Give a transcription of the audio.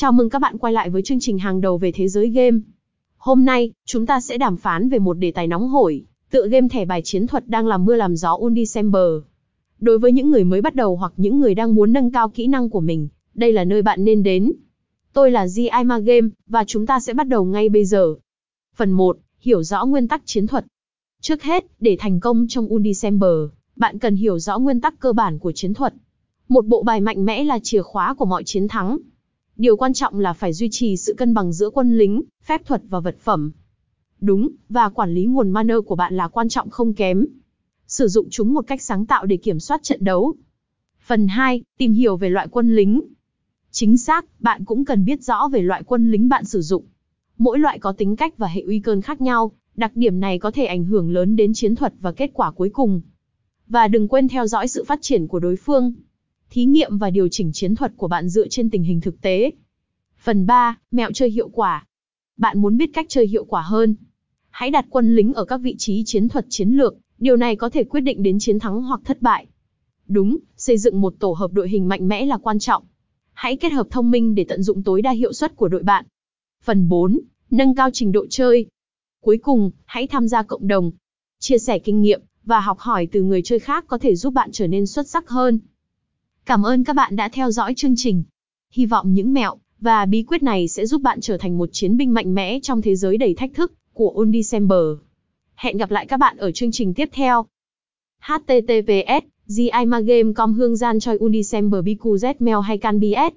Chào mừng các bạn quay lại với chương trình hàng đầu về thế giới game. Hôm nay, chúng ta sẽ đàm phán về một đề tài nóng hổi, tựa game thẻ bài chiến thuật đang làm mưa làm gió Undecember. Đối với những người mới bắt đầu hoặc những người đang muốn nâng cao kỹ năng của mình, đây là nơi bạn nên đến. Tôi là G.I.M.A Game, và chúng ta sẽ bắt đầu ngay bây giờ. Phần 1. Hiểu rõ nguyên tắc chiến thuật. Trước hết, để thành công trong Undecember, bạn cần hiểu rõ nguyên tắc cơ bản của chiến thuật. Một bộ bài mạnh mẽ là chìa khóa của mọi chiến thắng. Điều quan trọng là phải duy trì sự cân bằng giữa quân lính, phép thuật và vật phẩm. Đúng, và quản lý nguồn mana của bạn là quan trọng không kém. Sử dụng chúng một cách sáng tạo để kiểm soát trận đấu. Phần 2, tìm hiểu về loại quân lính. Chính xác, bạn cũng cần biết rõ về loại quân lính bạn sử dụng. Mỗi loại có tính cách và hệ uy cơn khác nhau, đặc điểm này có thể ảnh hưởng lớn đến chiến thuật và kết quả cuối cùng. Và đừng quên theo dõi sự phát triển của đối phương thí nghiệm và điều chỉnh chiến thuật của bạn dựa trên tình hình thực tế. Phần 3, mẹo chơi hiệu quả. Bạn muốn biết cách chơi hiệu quả hơn? Hãy đặt quân lính ở các vị trí chiến thuật chiến lược, điều này có thể quyết định đến chiến thắng hoặc thất bại. Đúng, xây dựng một tổ hợp đội hình mạnh mẽ là quan trọng. Hãy kết hợp thông minh để tận dụng tối đa hiệu suất của đội bạn. Phần 4, nâng cao trình độ chơi. Cuối cùng, hãy tham gia cộng đồng. Chia sẻ kinh nghiệm và học hỏi từ người chơi khác có thể giúp bạn trở nên xuất sắc hơn. Cảm ơn các bạn đã theo dõi chương trình. Hy vọng những mẹo và bí quyết này sẽ giúp bạn trở thành một chiến binh mạnh mẽ trong thế giới đầy thách thức của Undecember. Hẹn gặp lại các bạn ở chương trình tiếp theo. https gimagame.com hương gian choi Undecember biku z hay canbs